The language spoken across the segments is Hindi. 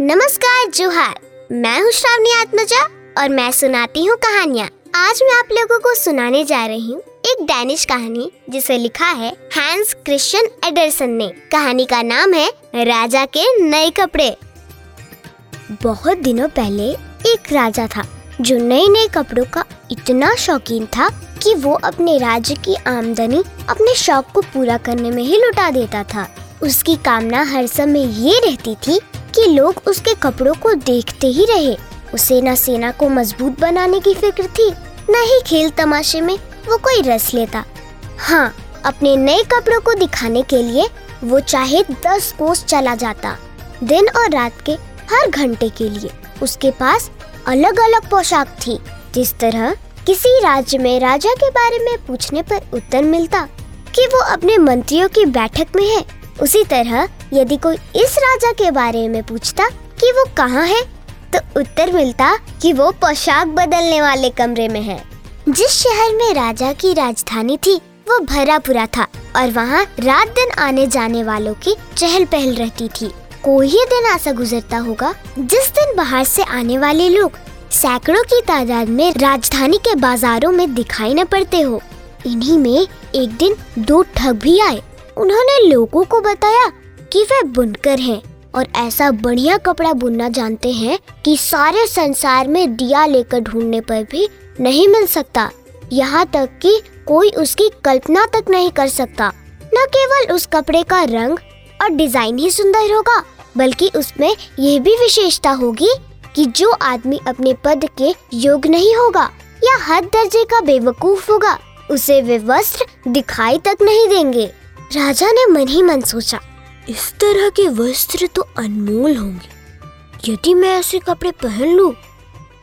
नमस्कार, जोहार। मैं हूँ श्रावणी आत्मजा और मैं सुनाती हूँ कहानियाँ। आज मैं आप लोगों को सुनाने जा रही हूँ एक डैनिश कहानी, जिसे लिखा है हैंस क्रिश्चियन एडरसन ने। कहानी का नाम है राजा के नए कपड़े। बहुत दिनों पहले एक राजा था, जो नए नए कपड़ों का इतना शौकीन था कि वो अपने राज्य की आमदनी अपने शौक को पूरा करने में ही लुटा देता था। उसकी कामना हर समय ये रहती थी कि लोग उसके कपड़ों को देखते ही रहे। उसे न सेना को मज़बूत बनाने की फ़िक्र थी, न ही खेल तमाशे में वो कोई रस लेता। हाँ अपने नए कपड़ों को दिखाने के लिए वो चाहे दस कोस चला जाता, दिन और रात के हर घंटे के लिए। उसके पास अलग अलग पोशाक थी, जिस तरह किसी राज्य में राजा के बारे में पूछने पर उत्तर मिलता कि वो अपने मंत्रियों की बैठक में है। उसी तरह यदि कोई इस राजा के बारे में पूछता कि वो कहाँ है तो उत्तर मिलता कि वो पोशाक बदलने वाले कमरे में है। जिस शहर में राजा की राजधानी थी, वो भरा पूरा था और वहाँ रात दिन आने जाने वालों की चहल पहल रहती थी। कोई ही दिन ऐसा गुजरता होगा, जिस दिन बाहर से आने वाले लोग सैकड़ों की तादाद में राजधानी के बाजारों में दिखाई न पड़ते हो। इन्हीं में एक दिन दो ठग भी आए। उन्होंने लोगों को बताया कि वे बुनकर हैं और ऐसा बढ़िया कपड़ा बुनना जानते हैं कि सारे संसार में दिया लेकर ढूँढने पर भी नहीं मिल सकता। यहाँ तक कि कोई उसकी कल्पना तक नहीं कर सकता। न केवल उस कपड़े का रंग और डिज़ाइन ही सुंदर होगा, बल्कि उसमें यह भी विशेषता होगी कि जो आदमी अपने पद के योग नहीं होगा या हद दर्जे का बेवकूफ़ होगा, उसे वे वस्त्र दिखाई तक नहीं देंगे। राजा ने मन ही मन सोचा। इस तरह के वस्त्र तो अनमोल होंगे। यदि मैं ऐसे कपड़े पहन लूँ,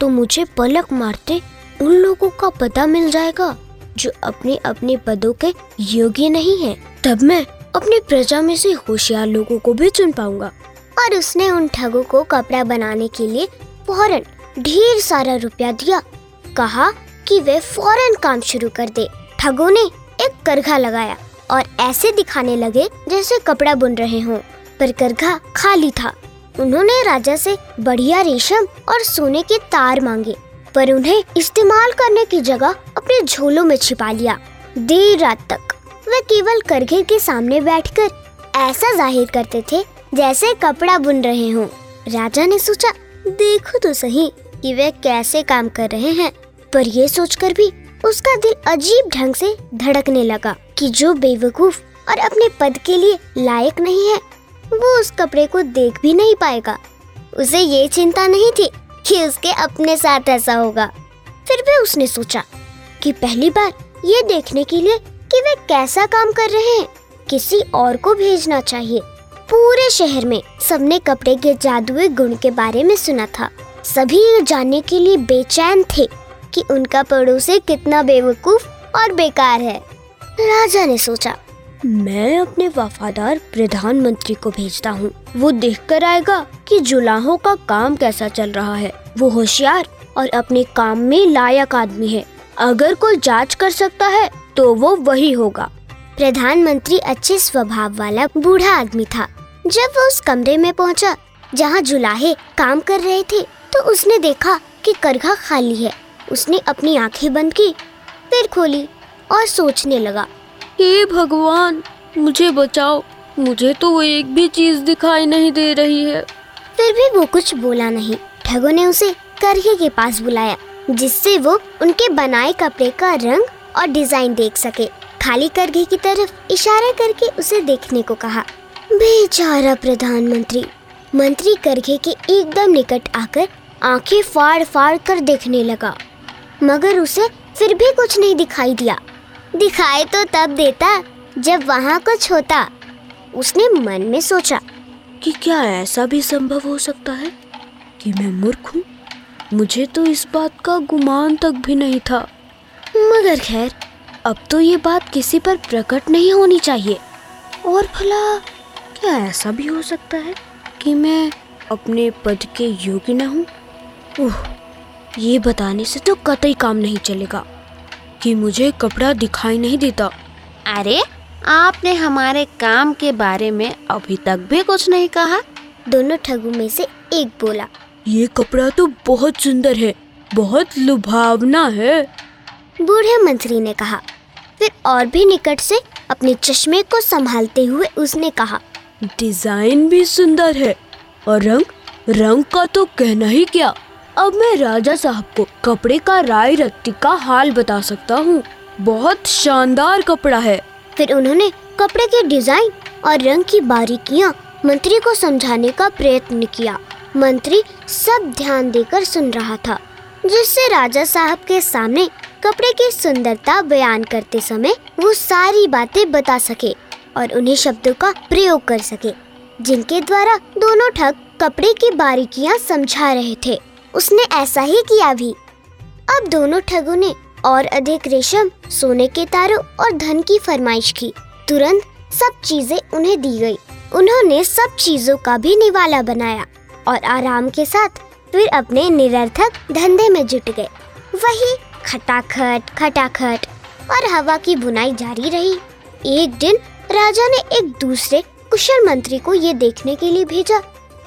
तो मुझे पलक मारते उन लोगों का पता मिल जाएगा जो अपने अपने पदों के योग्य नहीं हैं। तब मैं अपनी प्रजा में से होशियार लोगों को भी चुन पाऊँगा। और उसने उन ठगों को कपड़ा बनाने के लिए फ़ौरन ढेर सारा रुपया दिया। कहा कि वे फ़ौरन काम शुरू कर दे। ठगों ने एक करघा लगाया। और ऐसे दिखाने लगे जैसे कपड़ा बुन रहे हों। पर करघा खाली था। उन्होंने राजा से बढ़िया रेशम और सोने के तार मांगे, पर उन्हें इस्तेमाल करने की जगह अपने झोलों में छिपा लिया। देर रात तक वे केवल करघे के सामने बैठकर ऐसा ज़ाहिर करते थे जैसे कपड़ा बुन रहे हों। राजा ने सोचा, देखो तो सही कि वे कैसे काम कर रहे हैं। पर ये सोचकर भी उसका दिल अजीब ढंग से धड़कने लगा। कि जो बेवकूफ़ और अपने पद के लिए लायक नहीं है, वो उस कपड़े को देख भी नहीं पाएगा। उसे ये चिंता नहीं थी कि उसके अपने साथ ऐसा होगा। फिर भी उसने सोचा कि पहली बार ये देखने के लिए कि वे कैसा काम कर रहे हैं, किसी और को भेजना चाहिए। पूरे शहर में सबने कपड़े के जादुई गुण के बारे में सुना था। सभी ये जानने के लिए बेचैन थे कि उनका पड़ोसी कितना बेवकूफ़ और बेकार है। राजा ने सोचा मैं अपने वफादार प्रधानमंत्री को भेजता हूँ। वो देख कर आएगा कि जुलाहों का काम कैसा चल रहा है। वो होशियार और अपने काम में लायक आदमी है। अगर कोई जाँच कर सकता है तो वो वही होगा। प्रधानमंत्री अच्छे स्वभाव वाला बूढ़ा आदमी था। जब वो उस कमरे में पहुँचा, जहाँ जुलाहे काम कर रहे थे तो उसने देखा कि करघा खाली है। उसने अपनी आँखें बंद की फिर खोली। और सोचने लगा। हे भगवान मुझे बचाओ। मुझे तो वो एक भी चीज़ दिखाई नहीं दे रही है। फिर भी वो कुछ बोला नहीं। ठगों ने उसे करघे के पास बुलाया जिससे वो उनके बनाए कपड़े का रंग और डिज़ाइन देख सके। खाली करघे की तरफ़ इशारा करके उसे देखने को कहा बेचारा प्रधानमंत्री मंत्री करघे के एकदम निकट आकर आँखें फाड़ फाड़ कर देखने लगा मगर उसे फिर भी कुछ नहीं दिखाई दिया। दिखाई तो तब देता जब वहाँ कुछ होता। उसने मन में सोचा, कि क्या ऐसा भी संभव हो सकता है कि मैं मूर्ख हूँ? मुझे तो इस बात का गुमान तक भी नहीं था। मगर खैर, अब तो ये बात किसी पर प्रकट नहीं होनी चाहिए। और भला, क्या ऐसा भी हो सकता है कि मैं अपने पद के योग्य न हूँ? ओह, ये बताने से तो कतई काम नहीं चलेगा। कि मुझे कपड़ा दिखाई नहीं देता। अरे आपने हमारे काम के बारे में अभी तक भी कुछ नहीं कहा। दोनों ठगों में से एक बोला। ये कपड़ा तो बहुत सुंदर है बहुत लुभावना है। बूढ़े मंत्री ने कहा। फिर और भी निकट से अपने चश्मे को संभालते हुए उसने कहा। डिज़ाइन भी सुंदर है और रंग रंग का तो कहना ही क्या। अब मैं राजा साहब को कपड़े का राय रत्ती का हाल बता सकता हूँ। बहुत शानदार कपड़ा है। फिर उन्होंने कपड़े के डिज़ाइन और रंग की बारीकियाँ मंत्री को समझाने का प्रयत्न किया। मंत्री सब ध्यान देकर सुन रहा था, जिससे राजा साहब के सामने कपड़े की सुंदरता बयान करते समय वो सारी बातें बता सके और उन्हें शब्दों का प्रयोग कर सके, जिनके द्वारा दोनों ठग कपड़े की बारीकियाँ समझा रहे थे। उसने ऐसा ही किया भी। अब दोनों ठगों ने और अधिक रेशम, सोने के तारों और धन की फरमाइश की। तुरंत सब चीज़ें उन्हें दी गई। उन्होंने सब चीज़ों का भी निवाला बनाया और आराम के साथ फिर अपने निरर्थक धंधे में जुट गए। वही खटाखट खटाखट और हवा की बुनाई जारी रही। एक दिन राजा ने एक दूसरे कुशल मंत्री को ये देखने के लिए भेजा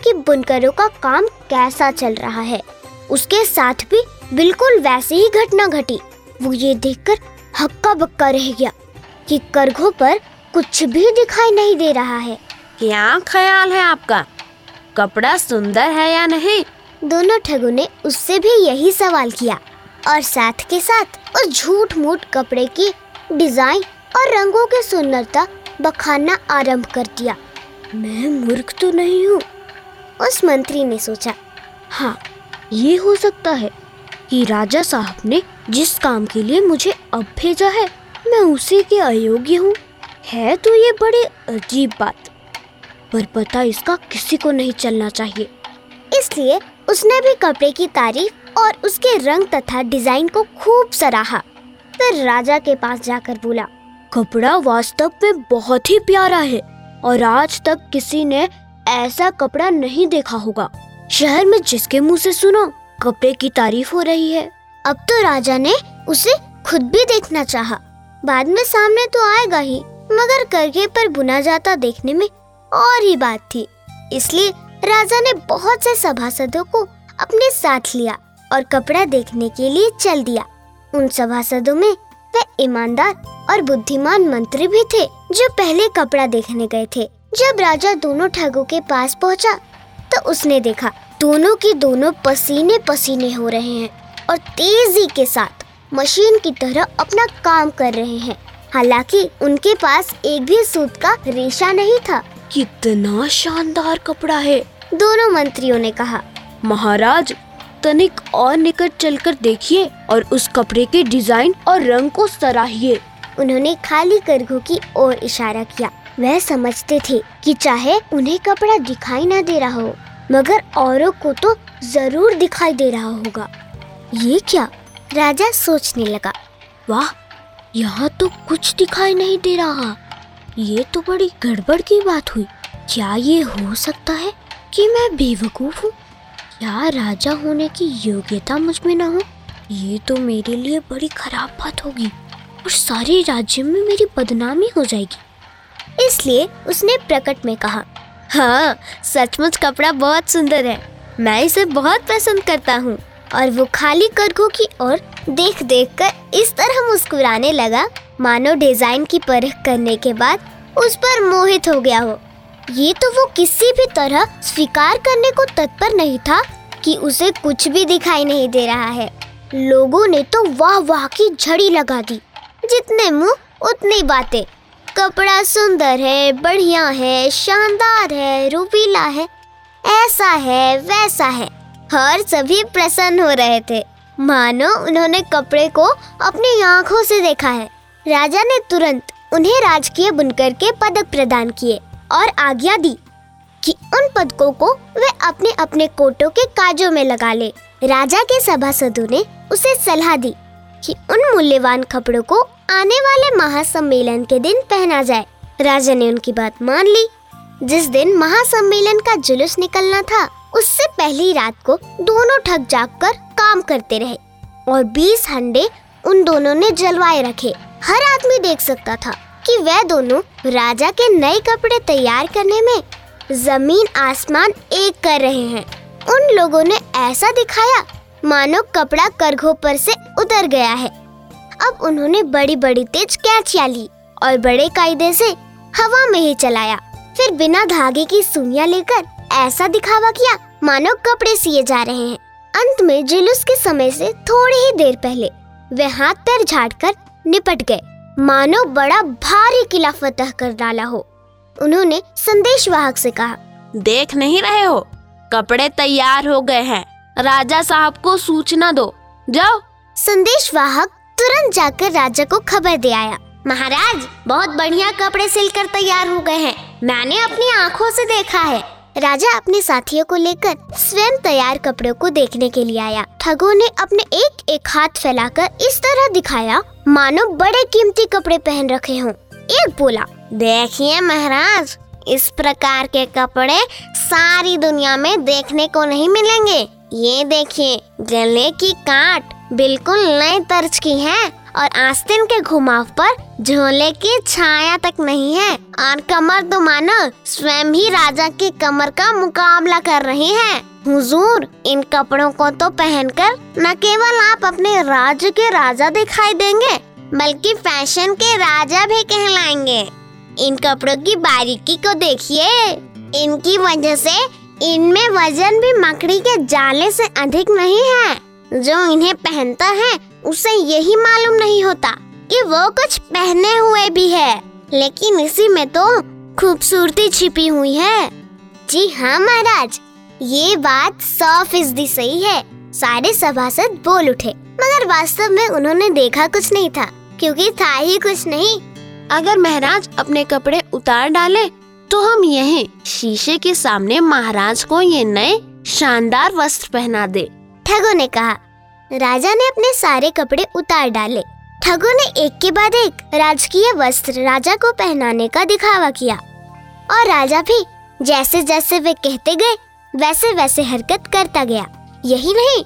कि बुनकरों का काम कैसा चल रहा है। उसके साथ भी बिल्कुल वैसे ही घटना घटी। वो ये देखकर हक्का बक्का रह गया कि करघों पर कुछ भी दिखाई नहीं दे रहा है। क्या ख्याल है आपका? कपड़ा सुंदर है या नहीं? दोनों ठगों ने उससे भी यही सवाल किया और साथ के साथ उस झूठ मूठ कपड़े की डिज़ाइन और रंगों की सुंदरता बखाना आरंभ कर दिया। मैं मूर्ख तो नहीं हूँ। उस मंत्री ने सोचा हाँ ये हो सकता है कि राजा साहब ने जिस काम के लिए मुझे अब भेजा है, मैं उसी के अयोग्य हूँ। है तो ये बड़ी अजीब बात, पर पता इसका किसी को नहीं चलना चाहिए। इसलिए उसने भी कपड़े की तारीफ़ और उसके रंग तथा डिज़ाइन को खूब सराहा। फिर राजा के पास जाकर बोला, कपड़ा वास्तव में बहुत ही प्यारा है और आज तक किसी ने ऐसा कपड़ा नहीं देखा होगा। शहर में जिसके मुँह से सुनो कपड़े की तारीफ़ हो रही है। अब तो राजा ने उसे खुद भी देखना चाहा। बाद में सामने तो आएगा ही मगर करके पर बुना जाता देखने में और ही बात थी। इसलिए राजा ने बहुत से सभासदों को अपने साथ लिया और कपड़ा देखने के लिए चल दिया। उन सभासदों में वह ईमानदार और बुद्धिमान मंत्री भी थे जो पहले कपड़ा देखने गए थे। जब राजा दोनों ठगों के पास पहुँचा, तो उसने देखा दोनों की दोनों पसीने पसीने हो रहे हैं और तेज़ी के साथ मशीन की तरह अपना काम कर रहे हैं। हालाँकि उनके पास एक भी सूत का रेशा नहीं था। कितना शानदार कपड़ा है। दोनों मंत्रियों ने कहा महाराज तनिक और निकट चलकर देखिए और उस कपड़े के डिज़ाइन और रंग को सराहिए। उन्होंने खाली करघों की ओर इशारा किया। वह समझते थे कि चाहे उन्हें कपड़ा दिखाई न दे रहा हो, मगर औरों को तो ज़रूर दिखाई दे रहा होगा। ये क्या? राजा सोचने लगा। वाह, यहाँ तो कुछ दिखाई नहीं दे रहा। ये तो बड़ी गड़बड़ की बात हुई। क्या ये हो सकता है कि मैं बेवकूफ़ हूँ? क्या राजा होने की योग्यता मुझमें न हो? ये तो मेरे लिए बड़ी खराब बात होगी, और सारे राज्य में मेरी बदनामी हो जाएगी। इसलिए उसने प्रकट में कहा हाँ सचमुच कपड़ा बहुत सुंदर है। मैं इसे बहुत पसंद करता हूँ। और वो खाली करघों की ओर देख देख कर इस तरह मुस्कुराने लगा, मानो डिज़ाइन की परख करने के बाद उस पर मोहित हो गया हो। ये तो वो किसी भी तरह स्वीकार करने को तत्पर नहीं था कि उसे कुछ भी दिखाई नहीं दे रहा है। लोगों ने तो वाह वाह की झड़ी लगा दी। जितने मुँह, उतनी बातें। कपड़ा सुंदर है, बढ़िया है, शानदार है रूपीला है, ऐसा है, वैसा है। हर सभी प्रसन्न हो रहे थे। मानो उन्होंने कपड़े को अपनी आँखों से देखा है। राजा ने तुरंत उन्हें राजकीय बुनकर के पदक प्रदान किए और आज्ञा दी कि उन पदकों को वे अपने अपने कोटों के काजों में लगा ले। राजा के सभासदों ने उसे सलाह दी कि उन मूल्यवान कपड़ों को आने वाले महासम्मेलन के दिन पहना जाए। राजा ने उनकी बात मान ली। जिस दिन महासम्मेलन का जुलूस निकलना था, उससे पहली रात को दोनों ठग जाग कर काम करते रहे और बीस हंडे उन दोनों ने जलवाए रखे। हर आदमी देख सकता था कि वह दोनों राजा के नए कपड़े तैयार करने में ज़मीन आसमान एक कर रहे हैं। उन लोगों ने ऐसा दिखाया, मानो कपड़ा करघों पर से उतर गया है। अब उन्होंने बड़ी बड़ी तेज कैचिया ली और बड़े कायदे से हवा में ही चलाया। फिर बिना धागे की सुइयाँ लेकर ऐसा दिखावा किया मानो कपड़े सिए जा रहे हैं। अंत में जुलूस के समय से थोड़ी ही देर पहले वे हाथ पैर झाड़ कर निपट गए। मानो बड़ा भारी किला फतह कर डाला हो। उन्होंने संदेश वाहक से कहा देख नहीं रहे हो? कपड़े तैयार हो गए हैं। राजा साहब को सूचना दो। जाओ। संदेश वाहक तुरंत जाकर राजा को खबर दे आया। महाराज, बहुत बढ़िया कपड़े सिलकर तैयार हो गए हैं। मैंने अपनी आँखों से देखा है। राजा अपने साथियों को लेकर स्वयं तैयार कपड़ों को देखने के लिए आया। ठगों ने अपने एक एक हाथ फैलाकर इस तरह दिखाया, मानो बड़े कीमती कपड़े पहन रखे हों। एक बोला, देखिए महाराज, इस प्रकार के कपड़े सारी दुनिया में देखने को नहीं मिलेंगे। ये देखिए, गले की काट बिल्कुल नए तर्ज की है और आस्तीन के घुमाव पर झोले की छाया तक नहीं है। और कमर तो मानो स्वयं ही राजा की कमर का मुकाबला कर रही है। हुजूर, इन कपड़ों को तो पहनकर न केवल आप अपने राज्य के राजा दिखाई देंगे, बल्कि फ़ैशन के राजा भी कहलाएँगे। इन कपड़ों की बारीकी को देखिए। इनकी वजह से इनमें वज़न भी मकड़ी के जाले से अधिक नहीं है। जो इन्हें पहनता है, उसे यही मालूम नहीं होता कि वो कुछ पहने हुए भी है। लेकिन इसी में तो खूबसूरती छिपी हुई है। जी हाँ महाराज, ये बात सौ फ़ीसदी सही है। सारे सभासद बोल उठे। मगर वास्तव में उन्होंने देखा कुछ नहीं था, क्योंकि था ही कुछ नहीं। अगर महाराज अपने कपड़े उतार डाले तो हम यही शीशे के सामने महाराज को ये नए शानदार वस्त्र पहना दे। ठगो ने कहा, राजा ने अपने सारे कपड़े उतार डाले। ठगो ने एक के बाद एक राजकीय वस्त्र राजा को पहनाने का दिखावा किया। और राजा भी जैसे जैसे वे कहते गए वैसे वैसे हरकत करता गया। यही नहीं,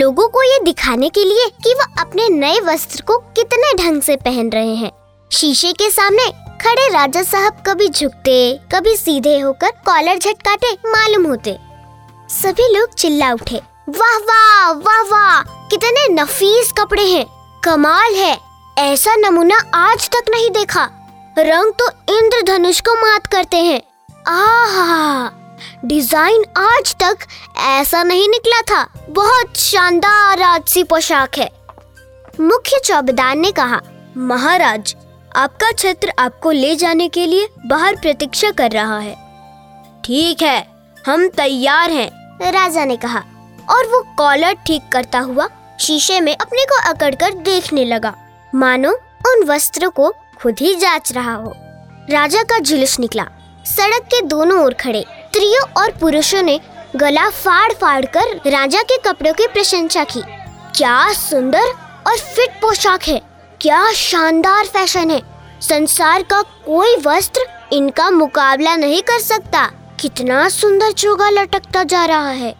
लोगों को ये दिखाने के लिए कि वह अपने नए वस्त्र को कितने ढंग से पहन रहे हैं। शीशे के सामने खड़े राजा साहब कभी झुकते, कभी सीधे होकर कॉलर झटकाते मालूम होते। सभी लोग चिल्ला उठे। वाह वाह वाह वाह। कितने नफीस कपड़े हैं। कमाल है। ऐसा नमूना आज तक नहीं देखा। रंग तो इंद्रधनुष को मात करते हैं। आहा! डिज़ाइन आज तक ऐसा नहीं निकला था। बहुत शानदार राजसी पोशाक है। मुख्य चौबेदार ने कहा, महाराज, आपका छत्र आपको ले जाने के लिए बाहर प्रतीक्षा कर रहा है। ठीक है, हम तैयार हैं। राजा ने कहा और वो कॉलर ठीक करता हुआ शीशे में अपने को अकड़कर देखने लगा। मानो उन वस्त्र को खुद ही जाँच रहा हो। राजा का जुलूस निकला। सड़क के दोनों ओर खड़े। स्त्रियों और पुरुषों ने गला फाड़ फाड़ कर राजा के कपड़ों की प्रशंसा की। क्या सुंदर और फिट पोशाक है। क्या शानदार फ़ैशन है। संसार का कोई वस्त्र इनका मुकाबला नहीं कर सकता। कितना सुंदर चोगा लटकता जा रहा है।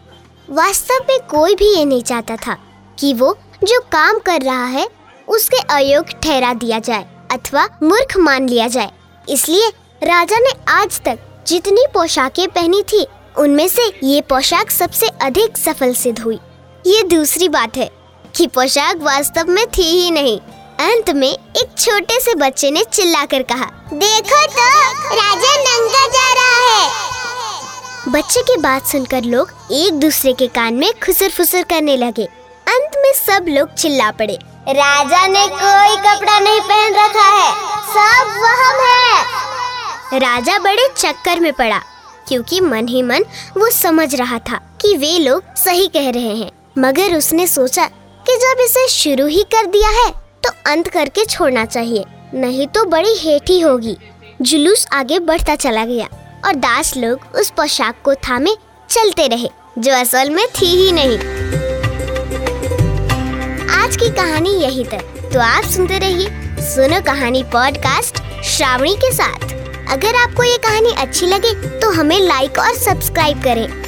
वास्तव में कोई भी ये नहीं चाहता था कि वो जो काम कर रहा है, उसके अयोग्य ठहरा दिया जाए अथवा मूर्ख मान लिया जाए। इसलिए राजा ने आज तक जितनी पोशाकें पहनी थी, उनमें से ये पोशाक सबसे अधिक सफल सिद्ध हुई। ये दूसरी बात है कि पोशाक वास्तव में थी ही नहीं। अंत में एक छोटे से बच्चे ने चिल्लाकर कहा, देखो तो राजा नंगा जा रहा है। बच्चे की बात सुनकर लोग एक दूसरे के कान में खुसर फुसर करने लगे। अंत में सब लोग चिल्ला पड़े। राजा ने कोई कपड़ा नहीं पहन रखा है। सब वहम है। राजा बड़े चक्कर में पड़ा, क्योंकि मन ही मन वो समझ रहा था कि वे लोग सही कह रहे हैं। मगर उसने सोचा कि जब इसे शुरू ही कर दिया है तो अंत करके छोड़ना चाहिए, नहीं तो बड़ी हेठी होगी। जुलूस आगे बढ़ता चला गया। और दास लोग उस पोशाक को थामे चलते रहे, जो असल में थी ही नहीं। आज की कहानी यही तक तो आप सुनते रहिए सुनो कहानी पॉडकास्ट श्रावणी के साथ। अगर आपको ये कहानी अच्छी लगे तो हमें लाइक और सब्सक्राइब करें।